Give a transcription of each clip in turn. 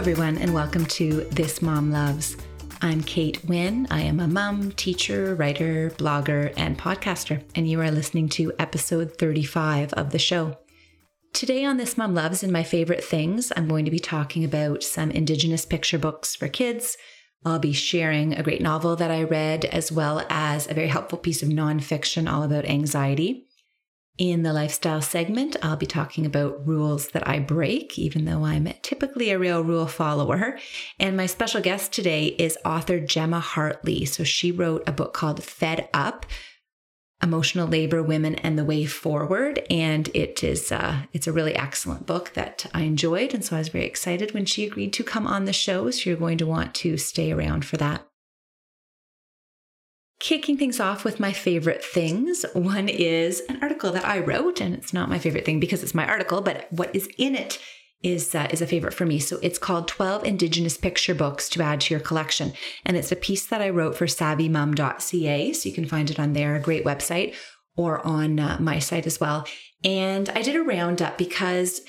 everyone, and welcome to This Mom Loves. I'm Kate Wynn. I am a mom, teacher, writer, blogger, and podcaster, and you are listening to episode 35 of the show. Today on This Mom Loves and My Favorite Things, I'm going to be talking about some Indigenous picture books for kids. I'll be sharing a great novel that I read, as well as a very helpful piece of nonfiction all about anxiety. In the lifestyle segment, I'll be talking about rules that I break, even though I'm typically a real rule follower. And my special guest today is author Gemma Hartley. So she wrote a book called Fed Up. Emotional labor, women, and the way forward, and it is uh, it's a really excellent book that I enjoyed, and so I was very excited when she agreed to come on the show. So you're going to want to stay around for that kicking things off with my favorite things. One is an article that I wrote, and it's not my favorite thing because it's my article, but what is in it is uh, is a favorite for me. So it's called 12 Indigenous Picture Books to add to your collection, and it's a piece that I wrote for SavvyMom.ca, so you can find it on there, a great website, or on uh, my site as well. And I did a roundup because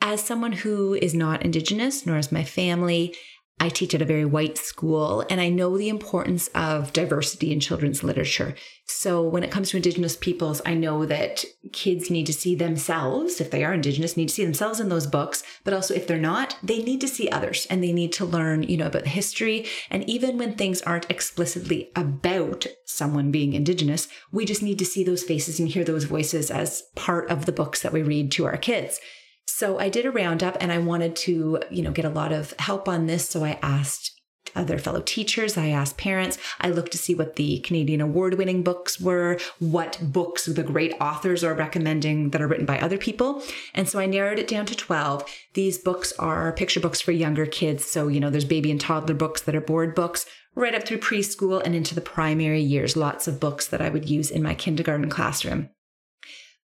as someone who is not Indigenous, nor is my family, I teach at a very white school and I know the importance of diversity in children's literature. So when it comes to Indigenous peoples, I know that kids need to see themselves, if they are Indigenous, need to see themselves in those books. But also if they're not, they need to see others and they need to learn, you know, about the history. And even when things aren't explicitly about someone being Indigenous, we just need to see those faces and hear those voices as part of the books that we read to our kids. So I did a roundup and I wanted to, you know, get a lot of help on this. So I asked other fellow teachers. I asked parents. I looked to see what the Canadian award winning books were, what books the great authors are recommending that are written by other people. And so I narrowed it down to 12. These books are picture books for younger kids. So, you know, there's baby and toddler books that are board books right up through preschool and into the primary years. Lots of books that I would use in my kindergarten classroom.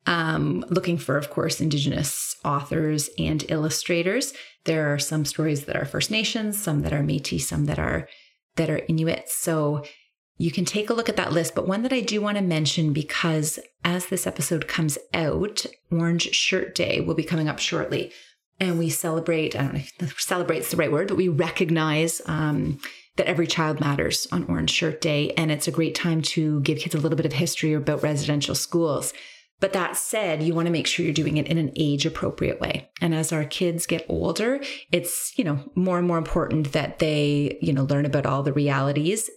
Um, looking for, of course, Indigenous authors and illustrators. There are some stories that are First Nations, some that are Métis, some that are that are Inuit. So you can take a look at that list. But one that I do want to mention because as this episode comes out, Orange Shirt Day will be coming up shortly, and we celebrate. I don't know if celebrate's the right word, but we recognize. Um, that every child matters on Orange Shirt Day. And it's a great time to give kids a little bit of history about residential schools. But that said, you want to make sure you're doing it in an age appropriate way. And as our kids get older, it's, you know, more and more important that they, you know, learn about all the realities.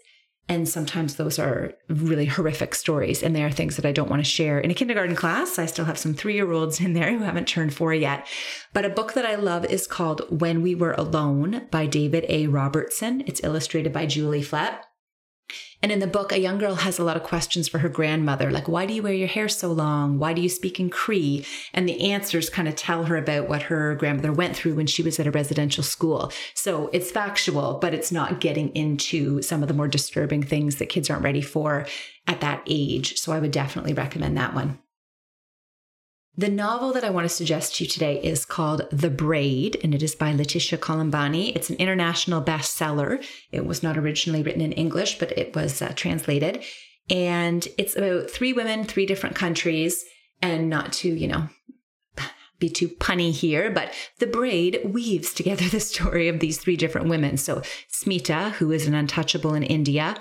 And sometimes those are really horrific stories. And they are things that I don't want to share in a kindergarten class. I still have some three year olds in there who haven't turned four yet. But a book that I love is called When We Were Alone by David A. Robertson. It's illustrated by Julie Flett. And in the book, a young girl has a lot of questions for her grandmother, like, why do you wear your hair so long? Why do you speak in Cree? And the answers kind of tell her about what her grandmother went through when she was at a residential school. So it's factual, but it's not getting into some of the more disturbing things that kids aren't ready for at that age. So I would definitely recommend that one. The novel that I want to suggest to you today is called The Braid, and it is by Laetitia Colombani. It's an international bestseller. It was not originally written in English, but it was uh, translated. And it's about three women, three different countries, and not to, you know, be too punny here, but the braid weaves together the story of these three different women. So Smita, who is an untouchable in India,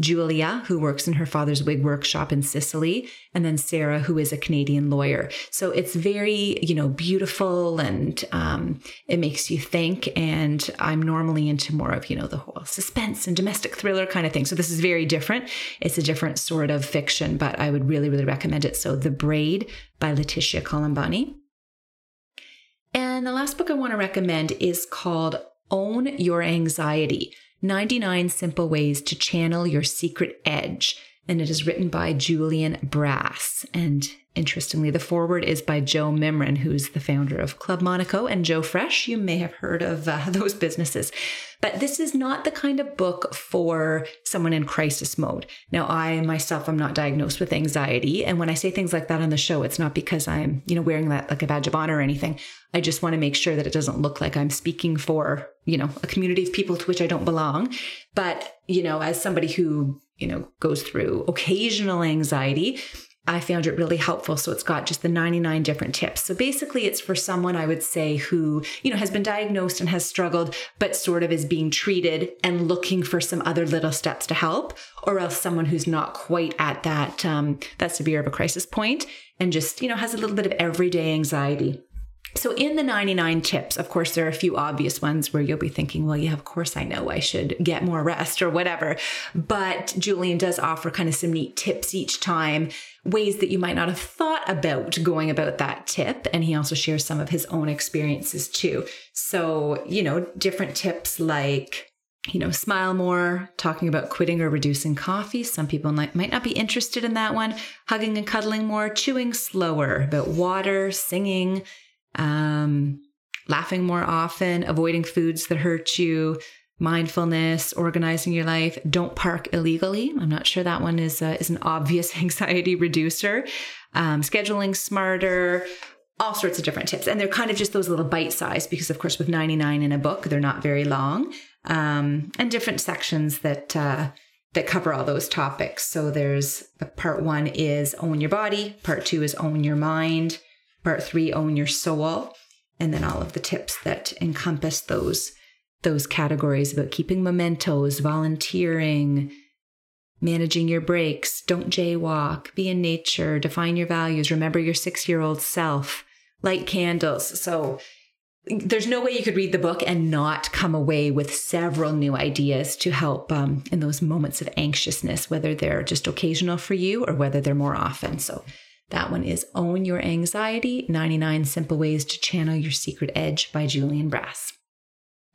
Julia, who works in her father's wig workshop in Sicily, and then Sarah, who is a Canadian lawyer. So it's very, you know, beautiful and um, it makes you think. And I'm normally into more of, you know, the whole suspense and domestic thriller kind of thing. So this is very different. It's a different sort of fiction, but I would really, really recommend it. So The Braid by Laetitia Colombani. And the last book I want to recommend is called Own Your Anxiety 99 Simple Ways to Channel Your Secret Edge. And it is written by Julian Brass. And interestingly, the foreword is by Joe Mimran, who's the founder of Club Monaco and Joe Fresh. You may have heard of uh, those businesses. But this is not the kind of book for someone in crisis mode. Now, I myself am not diagnosed with anxiety. And when I say things like that on the show, it's not because I'm, you know, wearing that like a badge of honor or anything. I just want to make sure that it doesn't look like I'm speaking for, you know, a community of people to which I don't belong. But, you know, as somebody who, you know, goes through occasional anxiety, I found it really helpful. So it's got just the 99 different tips. So basically, it's for someone I would say who, you know, has been diagnosed and has struggled, but sort of is being treated and looking for some other little steps to help, or else someone who's not quite at that um, that severe of a crisis point and just, you know, has a little bit of everyday anxiety. So, in the 99 tips, of course, there are a few obvious ones where you'll be thinking, well, yeah, of course I know I should get more rest or whatever. But Julian does offer kind of some neat tips each time, ways that you might not have thought about going about that tip. And he also shares some of his own experiences too. So, you know, different tips like, you know, smile more, talking about quitting or reducing coffee. Some people might, might not be interested in that one. Hugging and cuddling more, chewing slower, about water, singing um, laughing more often, avoiding foods that hurt you, mindfulness, organizing your life. Don't park illegally. I'm not sure that one is is an obvious anxiety reducer. Um, scheduling smarter. All sorts of different tips. And they're kind of just those little bite size because, of course, with 99 in a book, they're not very long. Um, and different sections that uh, that cover all those topics. So there's the part one is own your body, part two is own your mind, Part three, own your soul. And then all of the tips that encompass those, those categories about keeping mementos, volunteering, managing your breaks, don't jaywalk, be in nature, define your values, remember your six year old self, light candles. So there's no way you could read the book and not come away with several new ideas to help um, in those moments of anxiousness, whether they're just occasional for you or whether they're more often. So that one is Own Your Anxiety 99 Simple Ways to Channel Your Secret Edge by Julian Brass.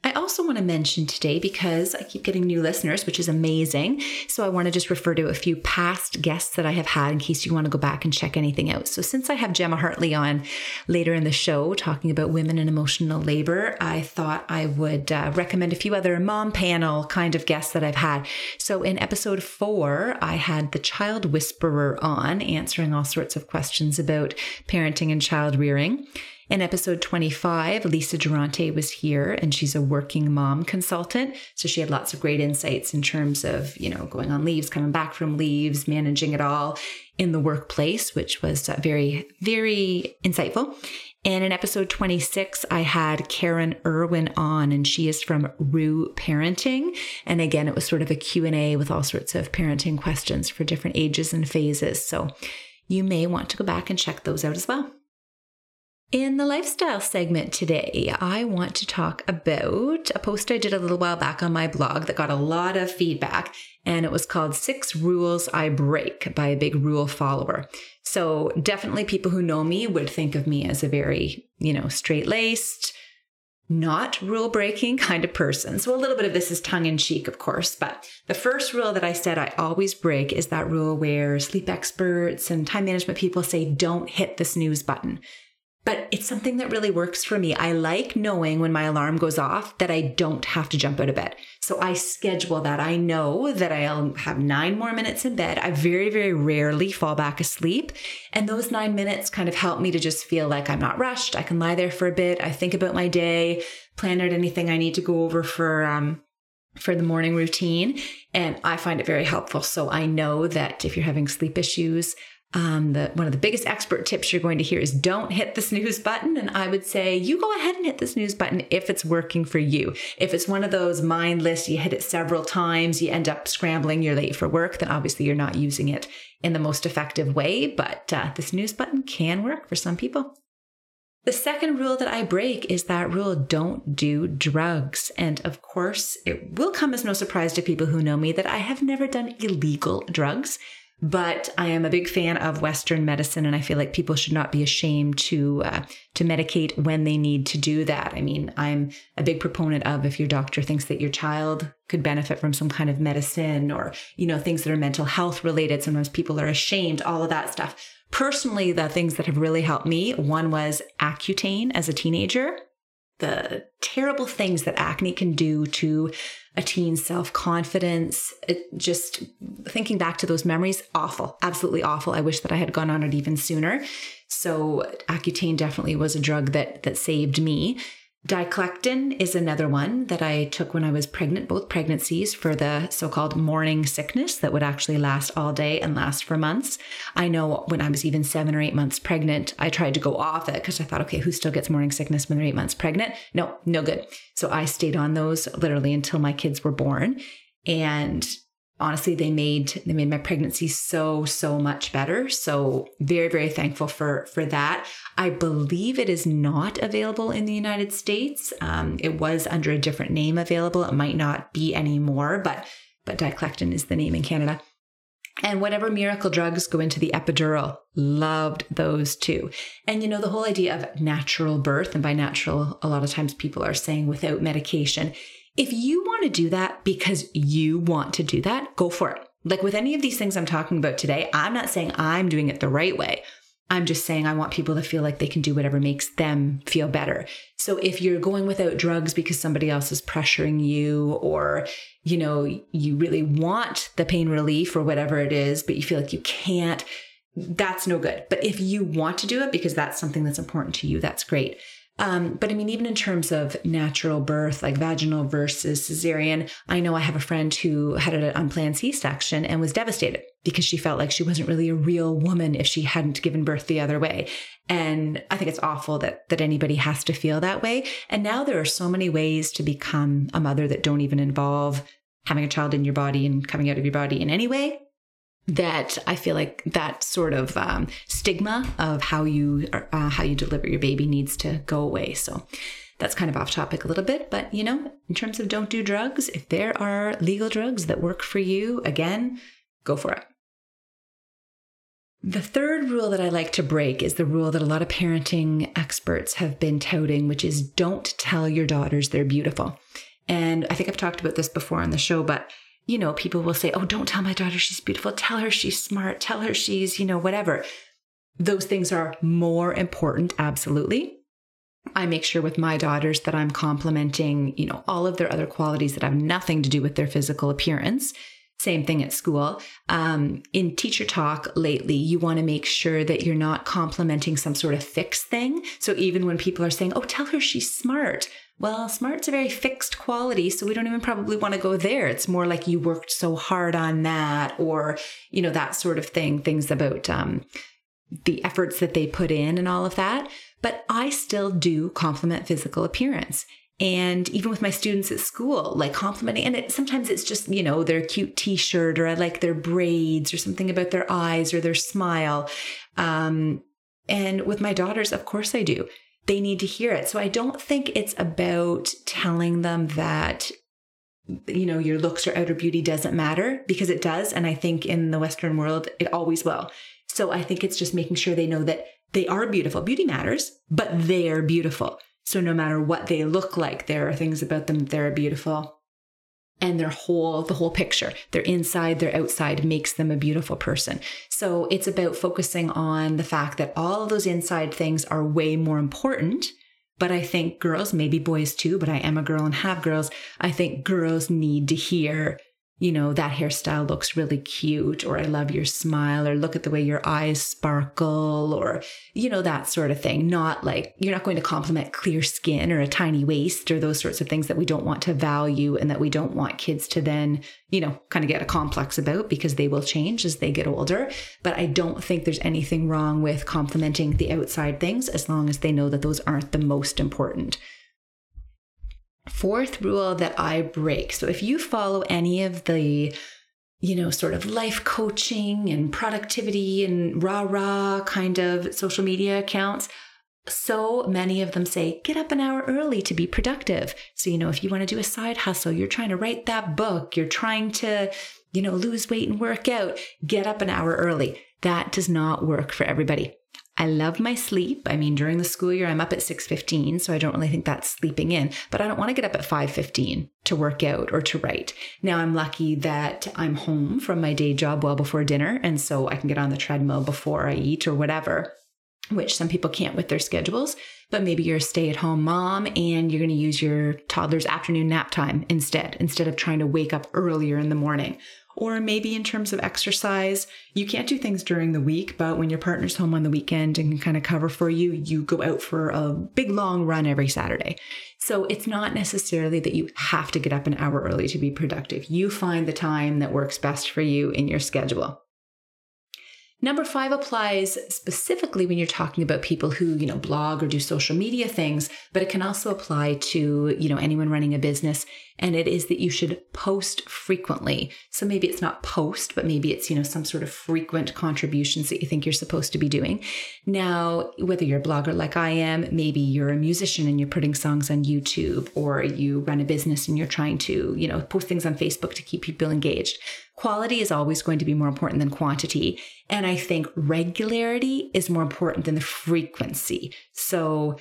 I also want to mention today because I keep getting new listeners, which is amazing. So I want to just refer to a few past guests that I have had in case you want to go back and check anything out. So since I have Gemma Hartley on later in the show talking about women and emotional labor, I thought I would uh, recommend a few other mom panel kind of guests that I've had. So in episode four, I had the child whisperer on answering all sorts of questions about parenting and child rearing. In episode 25, Lisa Durante was here and she's a working mom consultant. So she had lots of great insights in terms of, you know, going on leaves, coming back from leaves, managing it all in the workplace, which was very, very insightful. And in episode 26, I had Karen Irwin on, and she is from Rue Parenting. And again, it was sort of a Q&A with all sorts of parenting questions for different ages and phases. So you may want to go back and check those out as well. In the lifestyle segment today, I want to talk about a post I did a little while back on my blog that got a lot of feedback, and it was called Six Rules I Break by a big rule follower. So, definitely people who know me would think of me as a very, you know, straight laced, not rule breaking kind of person. So, a little bit of this is tongue in cheek, of course. But the first rule that I said I always break is that rule where sleep experts and time management people say don't hit the snooze button but it's something that really works for me. I like knowing when my alarm goes off that I don't have to jump out of bed. So I schedule that. I know that I'll have nine more minutes in bed. I very, very rarely fall back asleep. And those nine minutes kind of help me to just feel like I'm not rushed. I can lie there for a bit. I think about my day, plan out anything I need to go over for, um, for the morning routine. And I find it very helpful. So I know that if you're having sleep issues, um, the one of the biggest expert tips you're going to hear is don't hit the snooze button. And I would say you go ahead and hit the snooze button if it's working for you. If it's one of those mindless, you hit it several times, you end up scrambling, you're late for work, then obviously you're not using it in the most effective way. But uh, the snooze button can work for some people. The second rule that I break is that rule don't do drugs. And of course, it will come as no surprise to people who know me that I have never done illegal drugs. But I am a big fan of Western medicine, and I feel like people should not be ashamed to uh, to medicate when they need to do that. I mean, I'm a big proponent of if your doctor thinks that your child could benefit from some kind of medicine or you know things that are mental health related. Sometimes people are ashamed, all of that stuff. Personally, the things that have really helped me, one was Accutane as a teenager the terrible things that acne can do to a teen's self confidence. Just thinking back to those memories, awful, absolutely awful. I wish that I had gone on it even sooner. So Accutane definitely was a drug that that saved me. Diclectin is another one that I took when I was pregnant, both pregnancies for the so called morning sickness that would actually last all day and last for months. I know when I was even seven or eight months pregnant, I tried to go off it because I thought, okay, who still gets morning sickness when they're eight months pregnant? No, no good. So I stayed on those literally until my kids were born. And honestly they made they made my pregnancy so so much better. So very very thankful for for that. I believe it is not available in the united states. Um, it was under a different name available. It might not be anymore but but diclectin is the name in canada. And whatever miracle drugs go into the epidural, loved those too. And you know, the whole idea of natural birth, and by natural, a lot of times people are saying without medication, if you want to do that because you want to do that, go for it. Like with any of these things I'm talking about today, I'm not saying I'm doing it the right way. I'm just saying I want people to feel like they can do whatever makes them feel better. So if you're going without drugs because somebody else is pressuring you or you know you really want the pain relief or whatever it is but you feel like you can't that's no good. But if you want to do it because that's something that's important to you, that's great. Um, but I mean, even in terms of natural birth, like vaginal versus cesarean, I know I have a friend who had an unplanned C section and was devastated because she felt like she wasn't really a real woman if she hadn't given birth the other way. And I think it's awful that that anybody has to feel that way. And now there are so many ways to become a mother that don't even involve having a child in your body and coming out of your body in any way that I feel like that sort of um, stigma of how you uh, how you deliver your baby needs to go away. So that's kind of off topic a little bit, but you know, in terms of don't do drugs, if there are legal drugs that work for you, again, go for it. The third rule that I like to break is the rule that a lot of parenting experts have been touting, which is don't tell your daughters they're beautiful. And I think I've talked about this before on the show, but you know, people will say, Oh, don't tell my daughter she's beautiful. Tell her she's smart. Tell her she's, you know, whatever. Those things are more important, absolutely. I make sure with my daughters that I'm complimenting, you know, all of their other qualities that have nothing to do with their physical appearance. Same thing at school. Um, in teacher talk lately, you want to make sure that you're not complimenting some sort of fixed thing. So even when people are saying, oh, tell her she's smart, well, smart's a very fixed quality, so we don't even probably want to go there. It's more like you worked so hard on that, or, you know, that sort of thing, things about um, the efforts that they put in and all of that. But I still do compliment physical appearance. And even with my students at school, like complimenting, and it, sometimes it's just, you know, their cute t shirt, or I like their braids, or something about their eyes or their smile. Um, and with my daughters, of course I do they need to hear it. So I don't think it's about telling them that you know your looks or outer beauty doesn't matter because it does and I think in the western world it always will. So I think it's just making sure they know that they are beautiful. Beauty matters, but they are beautiful. So no matter what they look like, there are things about them that are beautiful and their whole the whole picture their inside their outside makes them a beautiful person. So it's about focusing on the fact that all of those inside things are way more important. But i think girls maybe boys too but i am a girl and have girls i think girls need to hear you know, that hairstyle looks really cute, or I love your smile, or look at the way your eyes sparkle, or, you know, that sort of thing. Not like you're not going to compliment clear skin or a tiny waist or those sorts of things that we don't want to value and that we don't want kids to then, you know, kind of get a complex about because they will change as they get older. But I don't think there's anything wrong with complimenting the outside things as long as they know that those aren't the most important. Fourth rule that I break. So if you follow any of the you know, sort of life coaching and productivity and rah rah kind of social media accounts. So many of them say, get up an hour early to be productive. So, you know, if you want to do a side hustle, you're trying to write that book, you're trying to, you know, lose weight and work out, get up an hour early. That does not work for everybody. I love my sleep. I mean, during the school year, I'm up at 6:15, so I don't really think that's sleeping in, but I don't want to get up at 5:15 to work out or to write. Now I'm lucky that I'm home from my day job well before dinner, and so I can get on the treadmill before I eat or whatever, which some people can't with their schedules. But maybe you're a stay-at-home mom and you're going to use your toddler's afternoon nap time instead, instead of trying to wake up earlier in the morning or maybe in terms of exercise, you can't do things during the week, but when your partner's home on the weekend and can kind of cover for you, you go out for a big long run every Saturday. So it's not necessarily that you have to get up an hour early to be productive. You find the time that works best for you in your schedule. Number five applies specifically when you're talking about people who, you know, blog or do social media things, but it can also apply to, you know, anyone running a business. And it is that you should post frequently. So maybe it's not post, but maybe it's, you know, some sort of frequent contributions that you think you're supposed to be doing. Now, whether you're a blogger like I am, maybe you're a musician and you're putting songs on YouTube, or you run a business and you're trying to, you know, post things on Facebook to keep people engaged quality is always going to be more important than quantity. And I think regularity is more important than the frequency. So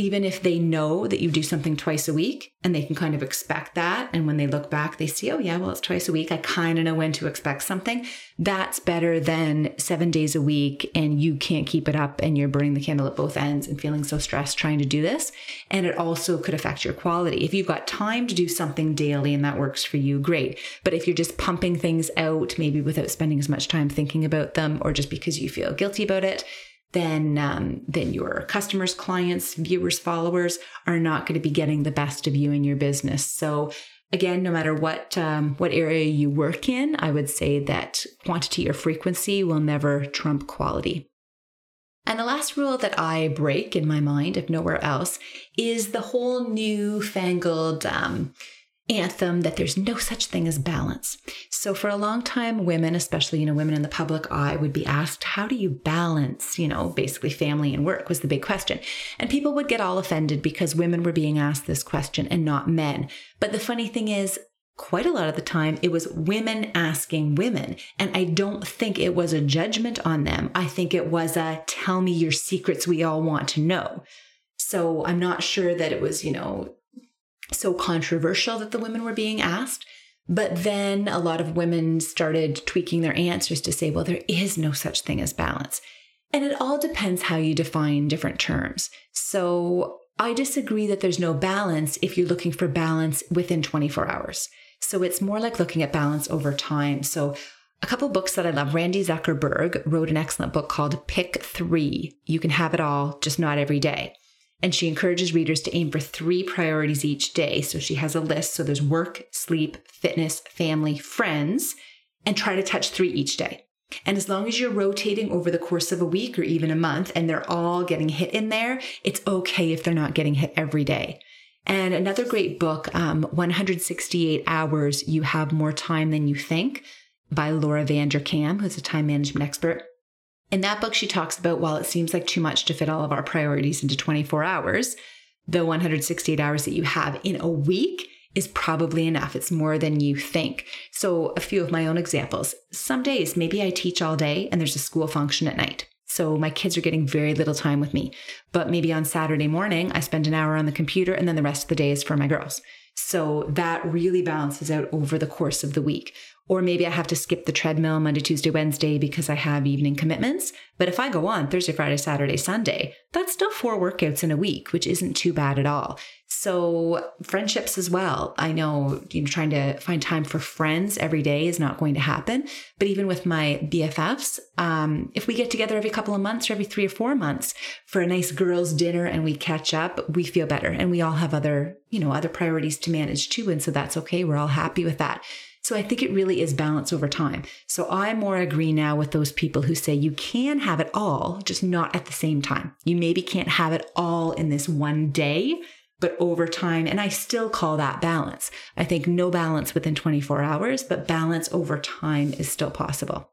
even if they know that you do something twice a week and they can kind of expect that. And when they look back, they see, oh, yeah, well, it's twice a week. I kind of know when to expect something. That's better than seven days a week and you can't keep it up and you're burning the candle at both ends and feeling so stressed trying to do this. And it also could affect your quality. If you've got time to do something daily and that works for you, great. But if you're just pumping things out, maybe without spending as much time thinking about them or just because you feel guilty about it, then um, then your customers, clients, viewers, followers are not going to be getting the best of you in your business. So again, no matter what um, what area you work in, I would say that quantity or frequency will never trump quality. And the last rule that I break in my mind, if nowhere else, is the whole new fangled um, anthem that there's no such thing as balance. So for a long time, women, especially, you know, women in the public eye would be asked, how do you balance, you know, basically family and work was the big question. And people would get all offended because women were being asked this question and not men. But the funny thing is, quite a lot of the time it was women asking women. And I don't think it was a judgment on them. I think it was a tell me your secrets we all want to know. So I'm not sure that it was, you know, so controversial that the women were being asked. But then a lot of women started tweaking their answers to say, well, there is no such thing as balance. And it all depends how you define different terms. So I disagree that there's no balance if you're looking for balance within 24 hours. So it's more like looking at balance over time. So a couple books that I love. Randy Zuckerberg wrote an excellent book called Pick Three. You can have it all, just not every day. And she encourages readers to aim for three priorities each day. So she has a list. So there's work, sleep, fitness, family, friends, and try to touch three each day. And as long as you're rotating over the course of a week or even a month and they're all getting hit in there, it's okay if they're not getting hit every day. And another great book, um, 168 Hours You Have More Time Than You Think by Laura Vanderkam, who's a time management expert. In that book, she talks about while it seems like too much to fit all of our priorities into 24 hours, the 168 hours that you have in a week is probably enough. It's more than you think. So, a few of my own examples. Some days, maybe I teach all day and there's a school function at night. So, my kids are getting very little time with me. But maybe on Saturday morning, I spend an hour on the computer and then the rest of the day is for my girls. So, that really balances out over the course of the week. Or maybe I have to skip the treadmill Monday, Tuesday, Wednesday because I have evening commitments. But if I go on Thursday, Friday, Saturday, Sunday, that's still four workouts in a week, which isn't too bad at all. So friendships as well. I know you know trying to find time for friends every day is not going to happen. But even with my BFFs, um, if we get together every couple of months or every three or four months for a nice girls' dinner and we catch up, we feel better. And we all have other, you know, other priorities to manage too. And so that's okay. We're all happy with that. So I think it really is balance over time. So I more agree now with those people who say you can have it all, just not at the same time. You maybe can't have it all in this one day, but over time. And I still call that balance. I think no balance within 24 hours, but balance over time is still possible.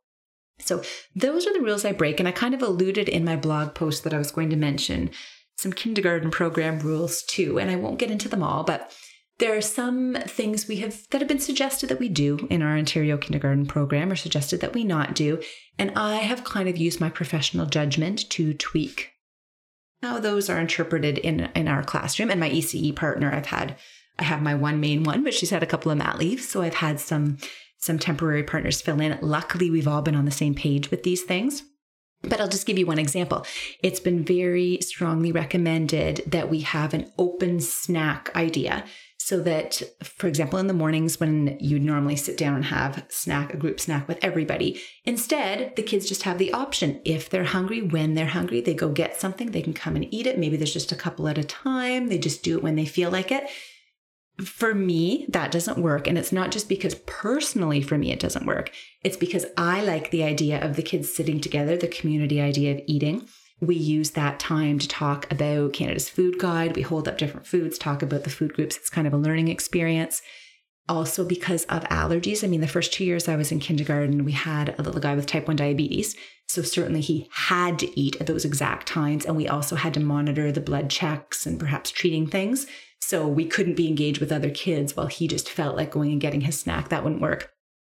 So those are the rules I break. And I kind of alluded in my blog post that I was going to mention some kindergarten program rules too. And I won't get into them all, but there are some things we have that have been suggested that we do in our Ontario kindergarten program or suggested that we not do. And I have kind of used my professional judgment to tweak how those are interpreted in, in our classroom. And my ECE partner, I've had, I have my one main one, but she's had a couple of mat leaves. So I've had some, some temporary partners fill in. Luckily, we've all been on the same page with these things. But I'll just give you one example. It's been very strongly recommended that we have an open snack idea so that, for example, in the mornings when you normally sit down and have snack, a group snack with everybody, instead, the kids just have the option. If they're hungry, when they're hungry, they go get something, they can come and eat it. Maybe there's just a couple at a time. They just do it when they feel like it. For me, that doesn't work. And it's not just because personally for me it doesn't work. It's because I like the idea of the kids sitting together, the community idea of eating. We use that time to talk about Canada's food guide. We hold up different foods, talk about the food groups. It's kind of a learning experience. Also, because of allergies. I mean, the first two years I was in kindergarten, we had a little guy with type 1 diabetes. So, certainly he had to eat at those exact times. And we also had to monitor the blood checks and perhaps treating things. So, we couldn't be engaged with other kids while he just felt like going and getting his snack. That wouldn't work.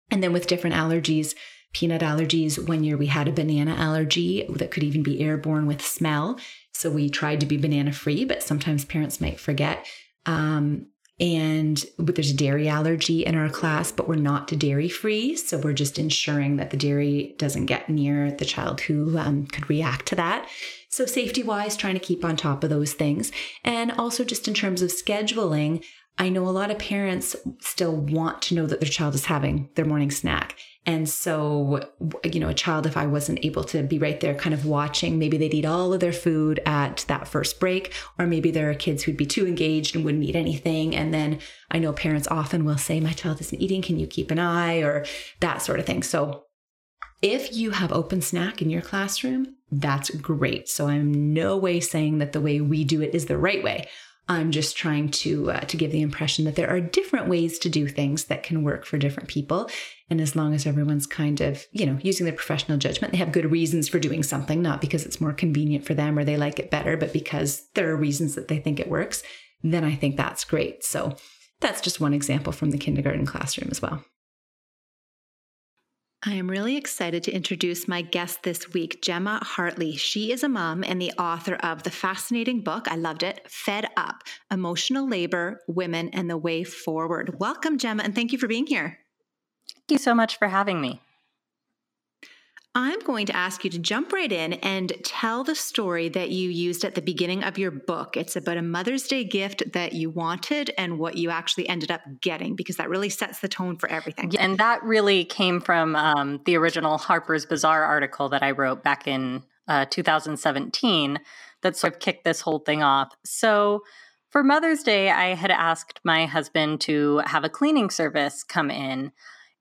And then with different allergies, peanut allergies. One year we had a banana allergy that could even be airborne with smell. So we tried to be banana free, but sometimes parents might forget. Um, and there's a dairy allergy in our class, but we're not dairy free. So we're just ensuring that the dairy doesn't get near the child who um, could react to that. So, safety wise, trying to keep on top of those things. And also, just in terms of scheduling, I know a lot of parents still want to know that their child is having their morning snack. And so, you know, a child, if I wasn't able to be right there kind of watching, maybe they'd eat all of their food at that first break, or maybe there are kids who'd be too engaged and wouldn't eat anything. And then I know parents often will say, My child isn't eating. Can you keep an eye? or that sort of thing. So, if you have open snack in your classroom, that's great. So, I'm no way saying that the way we do it is the right way. I'm just trying to uh, to give the impression that there are different ways to do things that can work for different people, and as long as everyone's kind of you know using their professional judgment, they have good reasons for doing something, not because it's more convenient for them or they like it better, but because there are reasons that they think it works. Then I think that's great. So that's just one example from the kindergarten classroom as well. I am really excited to introduce my guest this week, Gemma Hartley. She is a mom and the author of the fascinating book, I loved it, Fed Up Emotional Labor, Women, and the Way Forward. Welcome, Gemma, and thank you for being here. Thank you so much for having me. I'm going to ask you to jump right in and tell the story that you used at the beginning of your book. It's about a Mother's Day gift that you wanted and what you actually ended up getting, because that really sets the tone for everything. Yeah, and that really came from um, the original Harper's Bazaar article that I wrote back in uh, 2017 that sort of kicked this whole thing off. So, for Mother's Day, I had asked my husband to have a cleaning service come in.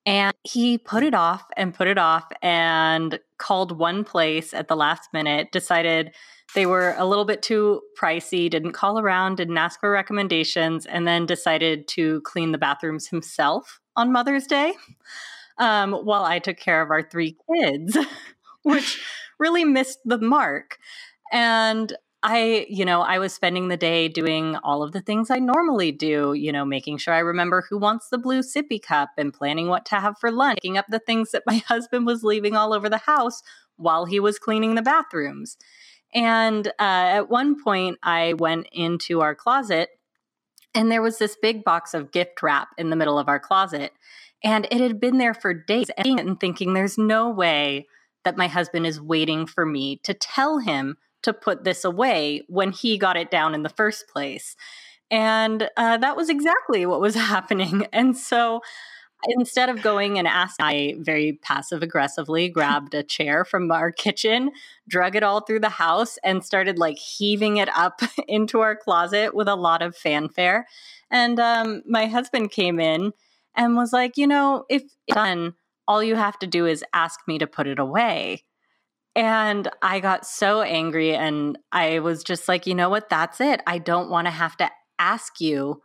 And he put it off and put it off and called one place at the last minute, decided they were a little bit too pricey, didn't call around, didn't ask for recommendations, and then decided to clean the bathrooms himself on Mother's Day um, while I took care of our three kids, which really missed the mark. And I, you know, I was spending the day doing all of the things I normally do, you know, making sure I remember who wants the blue sippy cup and planning what to have for lunch, picking up the things that my husband was leaving all over the house while he was cleaning the bathrooms. And uh, at one point, I went into our closet and there was this big box of gift wrap in the middle of our closet. And it had been there for days and thinking, there's no way that my husband is waiting for me to tell him to put this away when he got it down in the first place. And uh, that was exactly what was happening. And so instead of going and asking, I very passive aggressively grabbed a chair from our kitchen, drug it all through the house, and started like heaving it up into our closet with a lot of fanfare. And um, my husband came in and was like, you know, if done, all you have to do is ask me to put it away. And I got so angry and I was just like, you know what? That's it. I don't want to have to ask you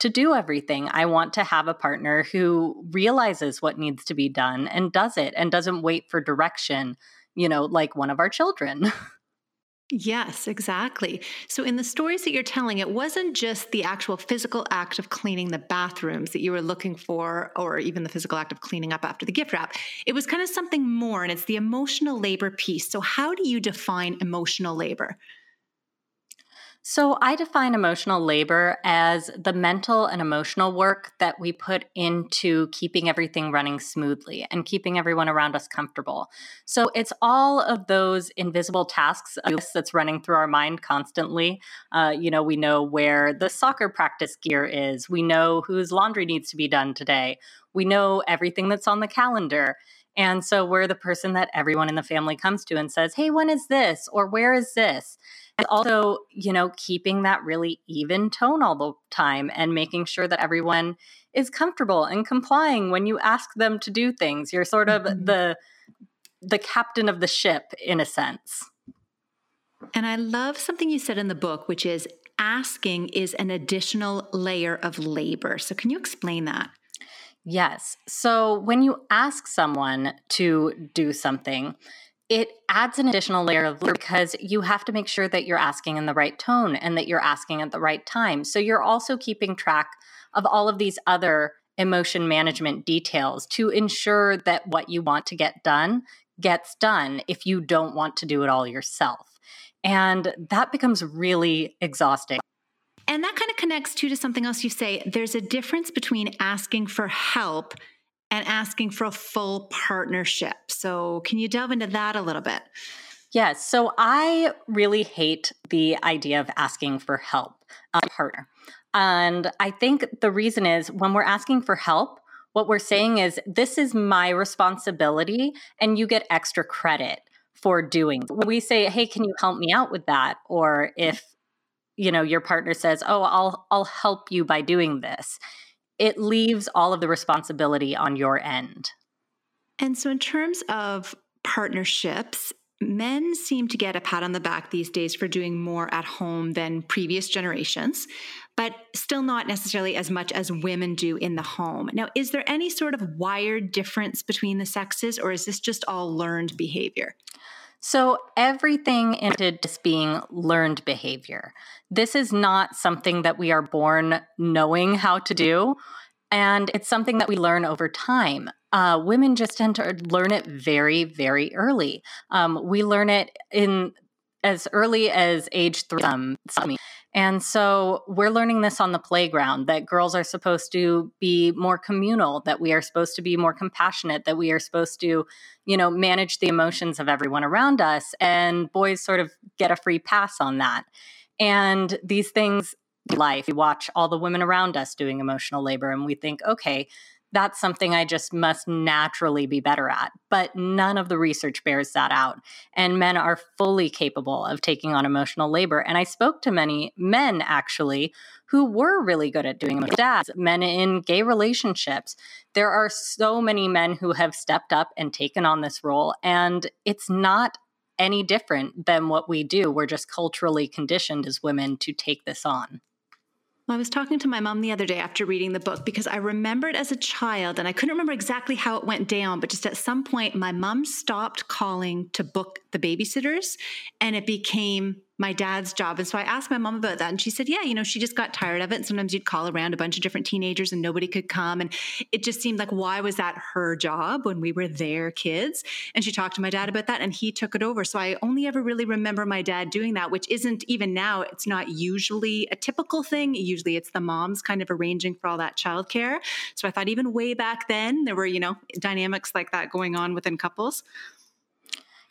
to do everything. I want to have a partner who realizes what needs to be done and does it and doesn't wait for direction, you know, like one of our children. Yes, exactly. So, in the stories that you're telling, it wasn't just the actual physical act of cleaning the bathrooms that you were looking for, or even the physical act of cleaning up after the gift wrap. It was kind of something more, and it's the emotional labor piece. So, how do you define emotional labor? So, I define emotional labor as the mental and emotional work that we put into keeping everything running smoothly and keeping everyone around us comfortable. So, it's all of those invisible tasks that's running through our mind constantly. Uh, you know, we know where the soccer practice gear is, we know whose laundry needs to be done today, we know everything that's on the calendar. And so we're the person that everyone in the family comes to and says, Hey, when is this? Or where is this? And also, you know, keeping that really even tone all the time and making sure that everyone is comfortable and complying when you ask them to do things. You're sort of mm-hmm. the the captain of the ship in a sense. And I love something you said in the book, which is asking is an additional layer of labor. So, can you explain that? Yes. So when you ask someone to do something, it adds an additional layer of because you have to make sure that you're asking in the right tone and that you're asking at the right time. So you're also keeping track of all of these other emotion management details to ensure that what you want to get done gets done if you don't want to do it all yourself. And that becomes really exhausting. And that kind of connects too to something else you say. There's a difference between asking for help and asking for a full partnership. So, can you delve into that a little bit? Yes. So, I really hate the idea of asking for help, partner. And I think the reason is when we're asking for help, what we're saying is, this is my responsibility, and you get extra credit for doing. We say, hey, can you help me out with that? Or if you know your partner says oh i'll i'll help you by doing this it leaves all of the responsibility on your end. And so in terms of partnerships men seem to get a pat on the back these days for doing more at home than previous generations but still not necessarily as much as women do in the home. Now is there any sort of wired difference between the sexes or is this just all learned behavior so everything into just being learned behavior. This is not something that we are born knowing how to do. And it's something that we learn over time. Uh, women just tend to learn it very, very early. Um, we learn it in as early as age three. Um, and so we're learning this on the playground that girls are supposed to be more communal, that we are supposed to be more compassionate, that we are supposed to, you know, manage the emotions of everyone around us. And boys sort of get a free pass on that. And these things, life, we watch all the women around us doing emotional labor and we think, okay, that's something I just must naturally be better at. But none of the research bears that out. And men are fully capable of taking on emotional labor. And I spoke to many men actually who were really good at doing. Dads, men in gay relationships. There are so many men who have stepped up and taken on this role. And it's not any different than what we do. We're just culturally conditioned as women to take this on. I was talking to my mom the other day after reading the book because I remembered as a child, and I couldn't remember exactly how it went down, but just at some point, my mom stopped calling to book the babysitters, and it became my dad's job. And so I asked my mom about that. And she said, yeah, you know, she just got tired of it. And sometimes you'd call around a bunch of different teenagers and nobody could come. And it just seemed like, why was that her job when we were their kids? And she talked to my dad about that and he took it over. So I only ever really remember my dad doing that, which isn't even now, it's not usually a typical thing. Usually it's the moms kind of arranging for all that childcare. So I thought even way back then, there were, you know, dynamics like that going on within couples.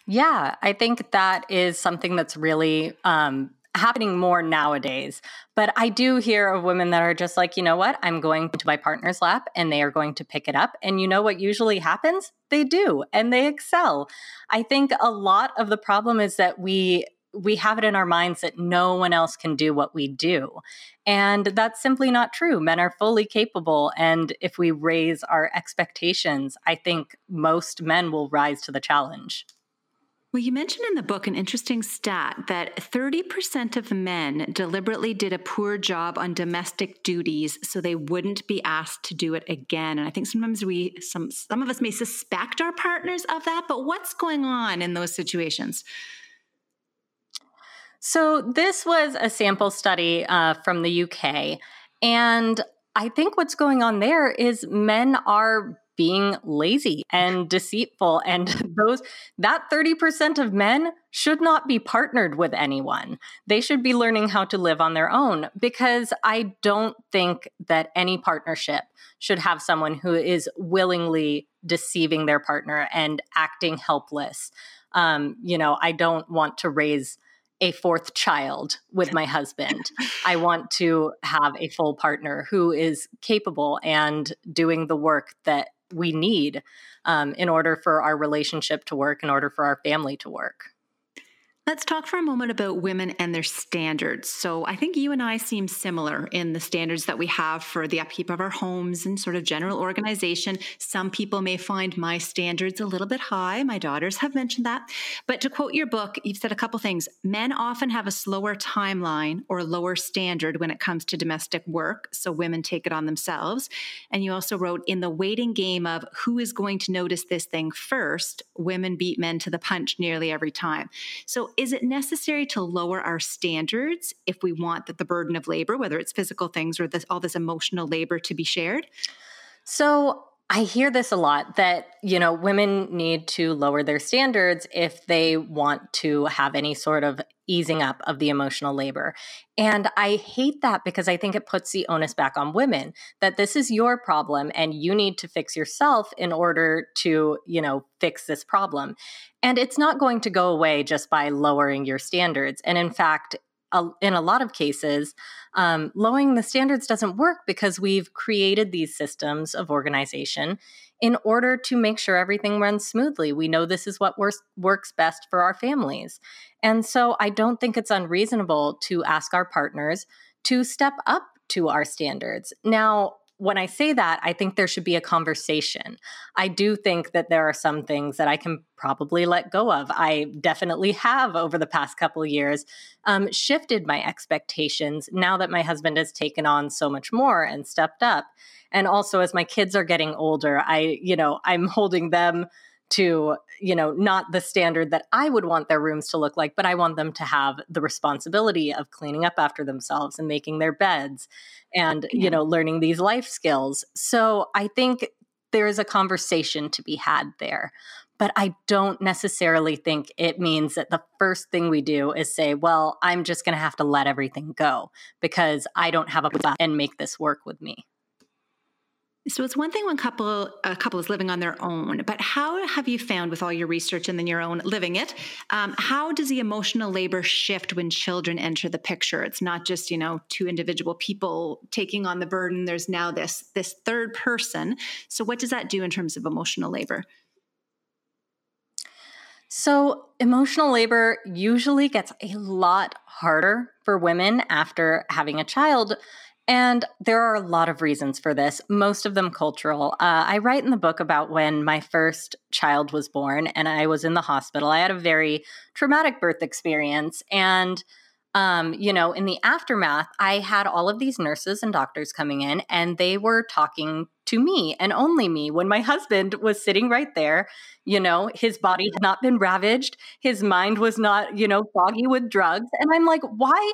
Yeah, I think that is something that's really um, happening more nowadays. But I do hear of women that are just like, you know what? I'm going to my partner's lap and they are going to pick it up. And you know what usually happens? They do and they excel. I think a lot of the problem is that we we have it in our minds that no one else can do what we do. And that's simply not true. Men are fully capable. And if we raise our expectations, I think most men will rise to the challenge. Well, you mentioned in the book an interesting stat that 30% of men deliberately did a poor job on domestic duties so they wouldn't be asked to do it again. And I think sometimes we some some of us may suspect our partners of that, but what's going on in those situations? So, this was a sample study uh, from the UK. And I think what's going on there is men are being lazy and deceitful and those that 30% of men should not be partnered with anyone. They should be learning how to live on their own because I don't think that any partnership should have someone who is willingly deceiving their partner and acting helpless. Um, you know, I don't want to raise a fourth child with my husband. I want to have a full partner who is capable and doing the work that we need um, in order for our relationship to work, in order for our family to work. Let's talk for a moment about women and their standards. So, I think you and I seem similar in the standards that we have for the upkeep of our homes and sort of general organization. Some people may find my standards a little bit high. My daughters have mentioned that. But to quote your book, you've said a couple things. Men often have a slower timeline or lower standard when it comes to domestic work. So, women take it on themselves. And you also wrote, in the waiting game of who is going to notice this thing first, women beat men to the punch nearly every time. So, is it necessary to lower our standards if we want that the burden of labor, whether it's physical things or this, all this emotional labor, to be shared? So I hear this a lot that, you know, women need to lower their standards if they want to have any sort of easing up of the emotional labor. And I hate that because I think it puts the onus back on women that this is your problem and you need to fix yourself in order to, you know, fix this problem. And it's not going to go away just by lowering your standards. And in fact, in a lot of cases, um, lowering the standards doesn't work because we've created these systems of organization in order to make sure everything runs smoothly. We know this is what works, works best for our families. And so I don't think it's unreasonable to ask our partners to step up to our standards. Now, when I say that, I think there should be a conversation. I do think that there are some things that I can probably let go of. I definitely have over the past couple years um, shifted my expectations now that my husband has taken on so much more and stepped up. And also, as my kids are getting older, I, you know, I'm holding them to you know not the standard that i would want their rooms to look like but i want them to have the responsibility of cleaning up after themselves and making their beds and you know learning these life skills. So i think there is a conversation to be had there but i don't necessarily think it means that the first thing we do is say well i'm just going to have to let everything go because i don't have a plan and make this work with me so it's one thing when couple a couple is living on their own, but how have you found with all your research and then your own living it? Um, how does the emotional labor shift when children enter the picture? It's not just you know two individual people taking on the burden. There's now this this third person. So what does that do in terms of emotional labor? So, emotional labor usually gets a lot harder for women after having a child and there are a lot of reasons for this, most of them cultural. Uh, I write in the book about when my first child was born and I was in the hospital. I had a very traumatic birth experience. And, um, you know, in the aftermath, I had all of these nurses and doctors coming in and they were talking to me and only me when my husband was sitting right there. You know, his body had not been ravaged, his mind was not, you know, foggy with drugs. And I'm like, why?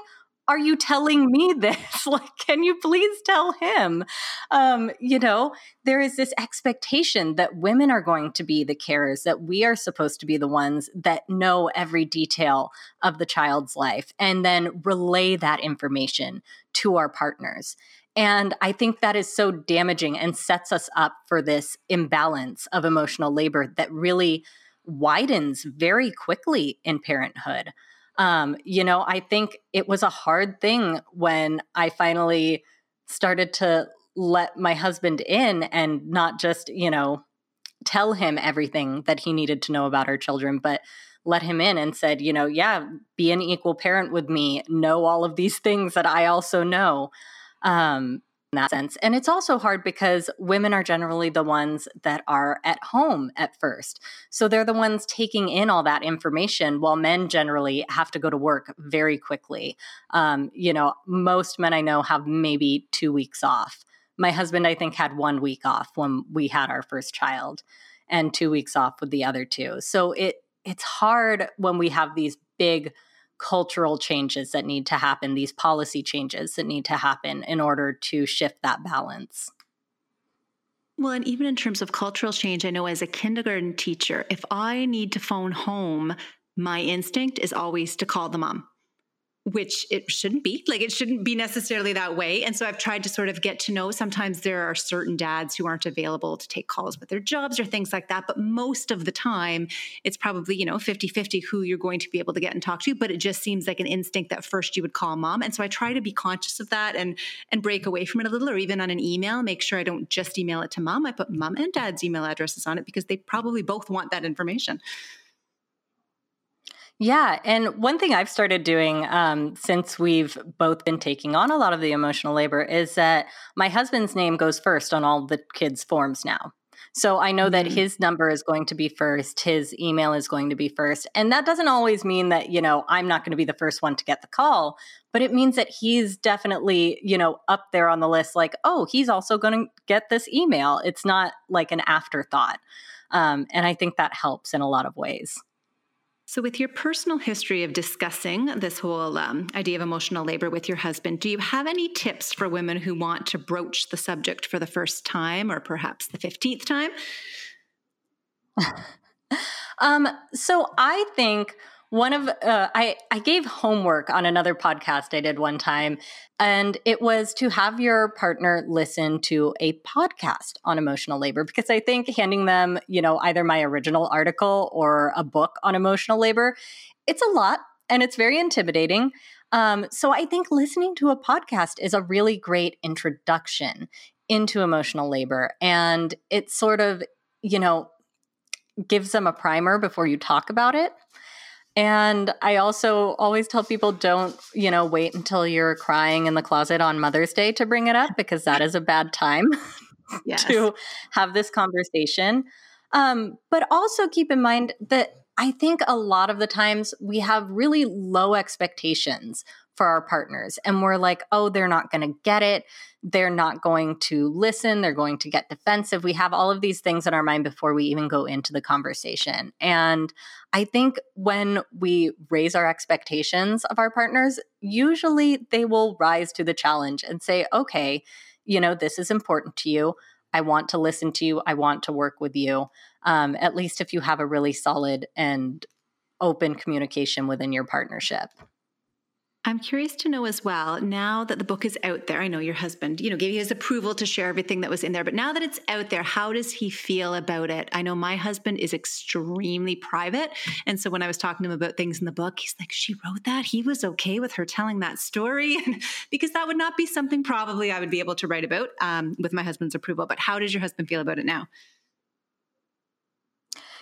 Are you telling me this? like, can you please tell him? Um, you know, there is this expectation that women are going to be the carers, that we are supposed to be the ones that know every detail of the child's life and then relay that information to our partners. And I think that is so damaging and sets us up for this imbalance of emotional labor that really widens very quickly in parenthood. Um, you know, I think it was a hard thing when I finally started to let my husband in and not just, you know, tell him everything that he needed to know about our children, but let him in and said, you know, yeah, be an equal parent with me, know all of these things that I also know. Um, that sense. And it's also hard because women are generally the ones that are at home at first. So they're the ones taking in all that information while men generally have to go to work very quickly. Um, you know, most men I know have maybe two weeks off. My husband, I think, had one week off when we had our first child and two weeks off with the other two. So it it's hard when we have these big cultural changes that need to happen, these policy changes that need to happen in order to shift that balance. Well, and even in terms of cultural change, I know as a kindergarten teacher, if I need to phone home, my instinct is always to call the mom which it shouldn't be. Like it shouldn't be necessarily that way. And so I've tried to sort of get to know sometimes there are certain dads who aren't available to take calls with their jobs or things like that. But most of the time, it's probably, you know, 50 50 who you're going to be able to get and talk to. But it just seems like an instinct that first you would call mom. And so I try to be conscious of that and and break away from it a little, or even on an email, make sure I don't just email it to mom. I put mom and dad's email addresses on it because they probably both want that information. Yeah. And one thing I've started doing um, since we've both been taking on a lot of the emotional labor is that my husband's name goes first on all the kids' forms now. So I know that his number is going to be first, his email is going to be first. And that doesn't always mean that, you know, I'm not going to be the first one to get the call, but it means that he's definitely, you know, up there on the list like, oh, he's also going to get this email. It's not like an afterthought. Um, and I think that helps in a lot of ways. So, with your personal history of discussing this whole um, idea of emotional labor with your husband, do you have any tips for women who want to broach the subject for the first time or perhaps the 15th time? um, so, I think one of uh, I I gave homework on another podcast I did one time, and it was to have your partner listen to a podcast on emotional labor because I think handing them you know either my original article or a book on emotional labor, it's a lot and it's very intimidating. Um, so I think listening to a podcast is a really great introduction into emotional labor, and it sort of you know gives them a primer before you talk about it. And I also always tell people don't, you know, wait until you're crying in the closet on Mother's Day to bring it up because that is a bad time yes. to have this conversation. Um, but also keep in mind that I think a lot of the times we have really low expectations for our partners. And we're like, oh, they're not going to get it. They're not going to listen. They're going to get defensive. We have all of these things in our mind before we even go into the conversation. And I think when we raise our expectations of our partners, usually they will rise to the challenge and say, okay, you know, this is important to you. I want to listen to you. I want to work with you. Um, at least if you have a really solid and open communication within your partnership. I'm curious to know as well, now that the book is out there, I know your husband, you know, gave you his approval to share everything that was in there, but now that it's out there, how does he feel about it? I know my husband is extremely private. And so when I was talking to him about things in the book, he's like, she wrote that. He was okay with her telling that story. Because that would not be something probably I would be able to write about um, with my husband's approval. But how does your husband feel about it now?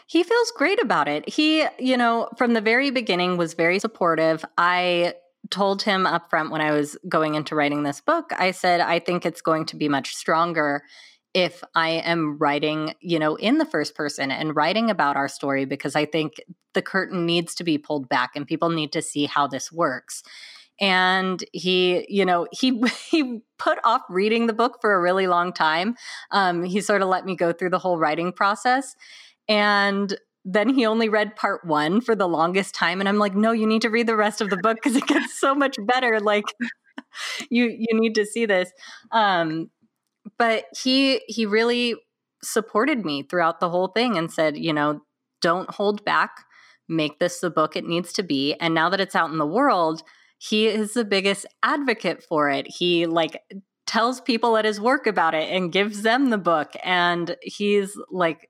He feels great about it. He, you know, from the very beginning was very supportive. I told him up front when I was going into writing this book, I said, I think it's going to be much stronger if I am writing, you know, in the first person and writing about our story because I think the curtain needs to be pulled back and people need to see how this works. And he, you know, he he put off reading the book for a really long time. Um, he sort of let me go through the whole writing process. And then he only read part one for the longest time and i'm like no you need to read the rest of the book because it gets so much better like you you need to see this. Um but he he really supported me throughout the whole thing and said you know don't hold back. Make this the book it needs to be. And now that it's out in the world he is the biggest advocate for it. He like tells people at his work about it and gives them the book and he's like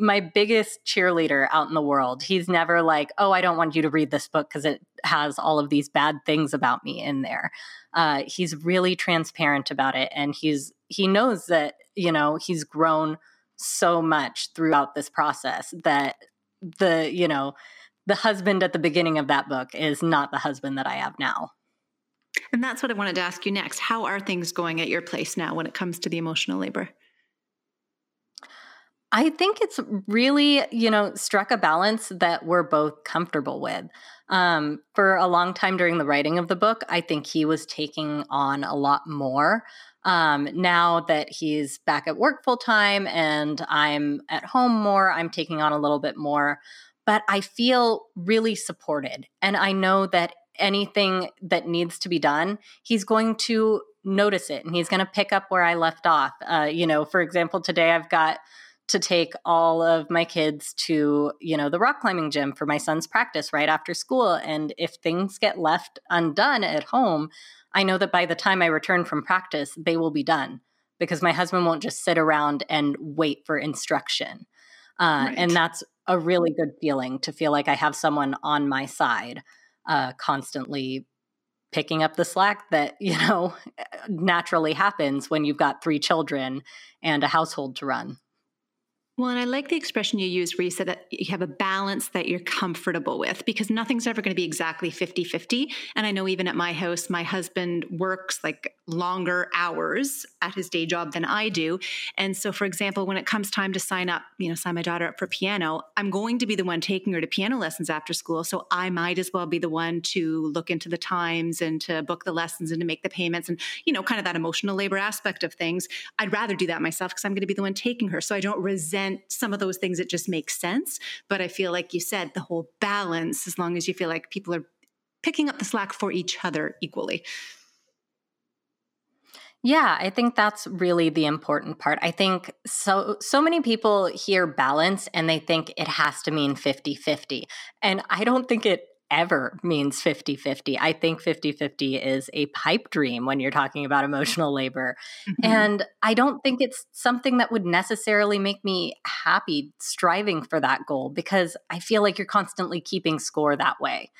my biggest cheerleader out in the world. He's never like, oh, I don't want you to read this book because it has all of these bad things about me in there. Uh, he's really transparent about it, and he's he knows that you know he's grown so much throughout this process that the you know the husband at the beginning of that book is not the husband that I have now. And that's what I wanted to ask you next. How are things going at your place now when it comes to the emotional labor? I think it's really, you know, struck a balance that we're both comfortable with. Um, for a long time during the writing of the book, I think he was taking on a lot more. Um, now that he's back at work full time and I'm at home more, I'm taking on a little bit more. But I feel really supported. And I know that anything that needs to be done, he's going to notice it and he's going to pick up where I left off. Uh, you know, for example, today I've got to take all of my kids to, you know, the rock climbing gym for my son's practice right after school. And if things get left undone at home, I know that by the time I return from practice, they will be done because my husband won't just sit around and wait for instruction. Uh, right. And that's a really good feeling to feel like I have someone on my side uh, constantly picking up the slack that you know naturally happens when you've got three children and a household to run well, and I like the expression you used where you said that you have a balance that you're comfortable with because nothing's ever going to be exactly 50 50. And I know even at my house, my husband works like longer hours at his day job than I do. And so, for example, when it comes time to sign up, you know, sign my daughter up for piano, I'm going to be the one taking her to piano lessons after school. So I might as well be the one to look into the times and to book the lessons and to make the payments and, you know, kind of that emotional labor aspect of things. I'd rather do that myself because I'm going to be the one taking her. So I don't resent some of those things it just makes sense but i feel like you said the whole balance as long as you feel like people are picking up the slack for each other equally yeah, I think that's really the important part. I think so so many people hear balance and they think it has to mean 50-50. And I don't think it ever means 50 50. I think 50 50 is a pipe dream when you're talking about emotional labor. Mm-hmm. And I don't think it's something that would necessarily make me happy striving for that goal because I feel like you're constantly keeping score that way.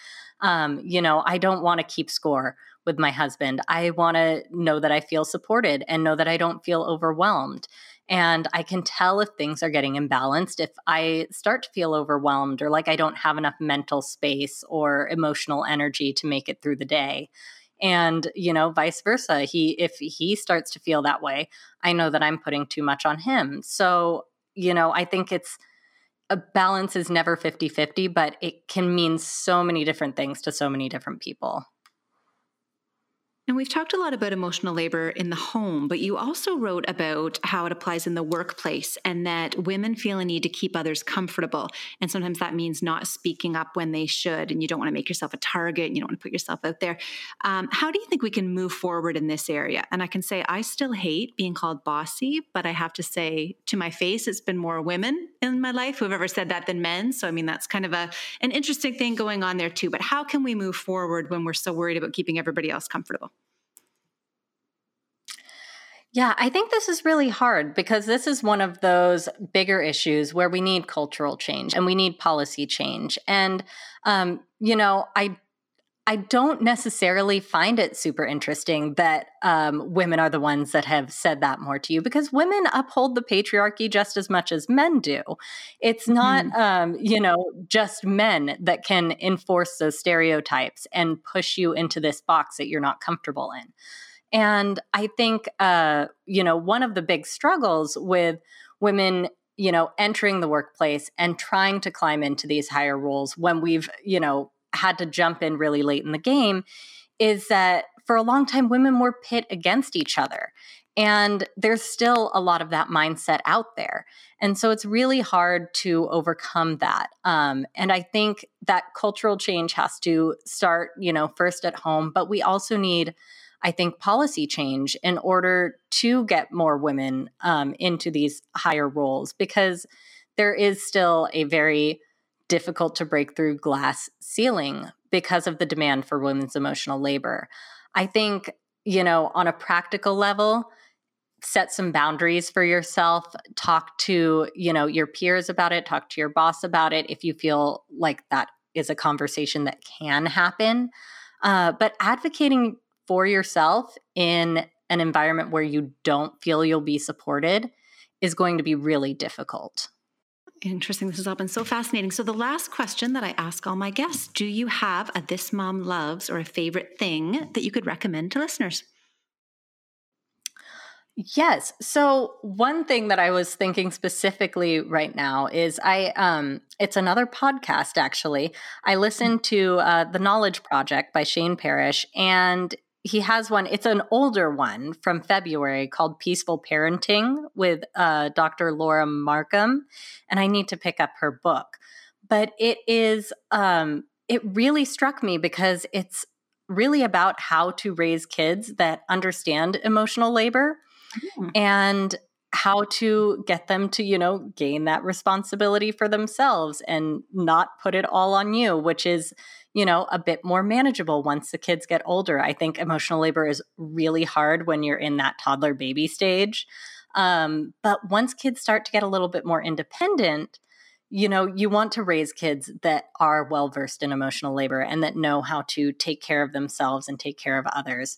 Um, you know, I don't want to keep score with my husband. I want to know that I feel supported and know that I don't feel overwhelmed. And I can tell if things are getting imbalanced. If I start to feel overwhelmed or like I don't have enough mental space or emotional energy to make it through the day. And, you know, vice versa. He, if he starts to feel that way, I know that I'm putting too much on him. So, you know, I think it's, a balance is never 50 50, but it can mean so many different things to so many different people. And we've talked a lot about emotional labor in the home, but you also wrote about how it applies in the workplace and that women feel a need to keep others comfortable. And sometimes that means not speaking up when they should, and you don't want to make yourself a target and you don't want to put yourself out there. Um, how do you think we can move forward in this area? And I can say I still hate being called bossy, but I have to say to my face, it's been more women in my life who have ever said that than men. So, I mean, that's kind of a, an interesting thing going on there too. But how can we move forward when we're so worried about keeping everybody else comfortable? Yeah, I think this is really hard because this is one of those bigger issues where we need cultural change and we need policy change. And, um, you know, I I don't necessarily find it super interesting that um, women are the ones that have said that more to you because women uphold the patriarchy just as much as men do. It's not, mm-hmm. um, you know, just men that can enforce those stereotypes and push you into this box that you're not comfortable in. And I think, uh, you know, one of the big struggles with women, you know, entering the workplace and trying to climb into these higher roles when we've, you know, had to jump in really late in the game is that for a long time, women were pit against each other. And there's still a lot of that mindset out there. And so it's really hard to overcome that. Um, and I think that cultural change has to start, you know, first at home, but we also need I think, policy change in order to get more women um, into these higher roles because there is still a very difficult to break through glass ceiling because of the demand for women's emotional labor. I think, you know, on a practical level, set some boundaries for yourself talk to you know your peers about it talk to your boss about it if you feel like that is a conversation that can happen uh, but advocating for yourself in an environment where you don't feel you'll be supported is going to be really difficult. Interesting. This has all been so fascinating. So, the last question that I ask all my guests do you have a This Mom Loves or a favorite thing that you could recommend to listeners? Yes. So one thing that I was thinking specifically right now is I um it's another podcast actually. I listened to uh, The Knowledge Project by Shane Parrish and he has one. It's an older one from February called Peaceful Parenting with uh, Dr. Laura Markham, and I need to pick up her book. But it is, um, it really struck me because it's really about how to raise kids that understand emotional labor mm. and how to get them to, you know, gain that responsibility for themselves and not put it all on you, which is, you know, a bit more manageable once the kids get older. I think emotional labor is really hard when you're in that toddler baby stage. Um, but once kids start to get a little bit more independent, you know, you want to raise kids that are well versed in emotional labor and that know how to take care of themselves and take care of others.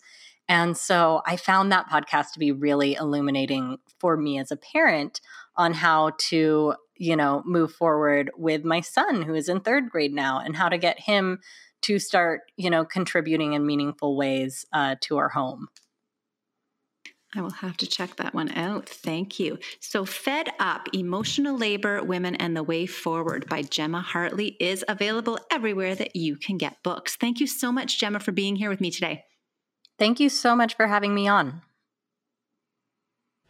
And so I found that podcast to be really illuminating for me as a parent on how to, you know, move forward with my son who is in third grade now and how to get him to start, you know, contributing in meaningful ways uh, to our home. I will have to check that one out. Thank you. So, Fed Up Emotional Labor, Women, and the Way Forward by Gemma Hartley is available everywhere that you can get books. Thank you so much, Gemma, for being here with me today. Thank you so much for having me on.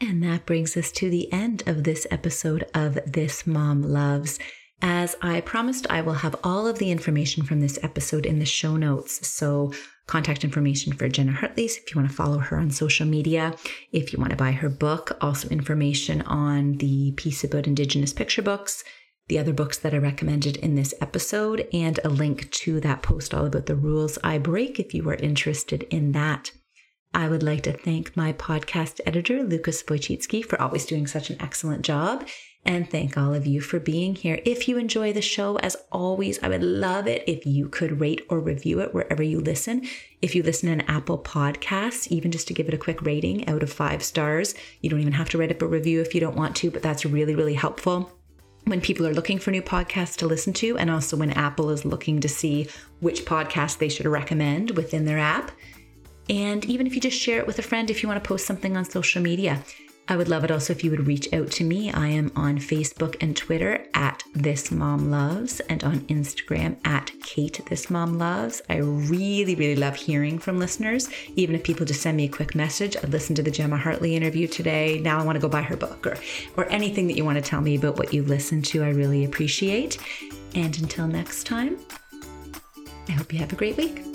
And that brings us to the end of this episode of This Mom Loves. As I promised, I will have all of the information from this episode in the show notes. So, contact information for Gemma Hartley's if you want to follow her on social media. If you want to buy her book, also information on the piece about Indigenous picture books, the other books that I recommended in this episode, and a link to that post all about the rules I break if you are interested in that. I would like to thank my podcast editor, Lucas Wojcicki, for always doing such an excellent job and thank all of you for being here. If you enjoy the show, as always, I would love it if you could rate or review it wherever you listen. If you listen in Apple Podcasts, even just to give it a quick rating out of five stars, you don't even have to write up a review if you don't want to, but that's really, really helpful when people are looking for new podcasts to listen to, and also when Apple is looking to see which podcast they should recommend within their app. And even if you just share it with a friend, if you want to post something on social media, I would love it also if you would reach out to me. I am on Facebook and Twitter at This Mom Loves and on Instagram at Kate This Mom Loves. I really, really love hearing from listeners. Even if people just send me a quick message, I listened to the Gemma Hartley interview today. Now I want to go buy her book or, or anything that you want to tell me about what you listened to. I really appreciate. And until next time, I hope you have a great week.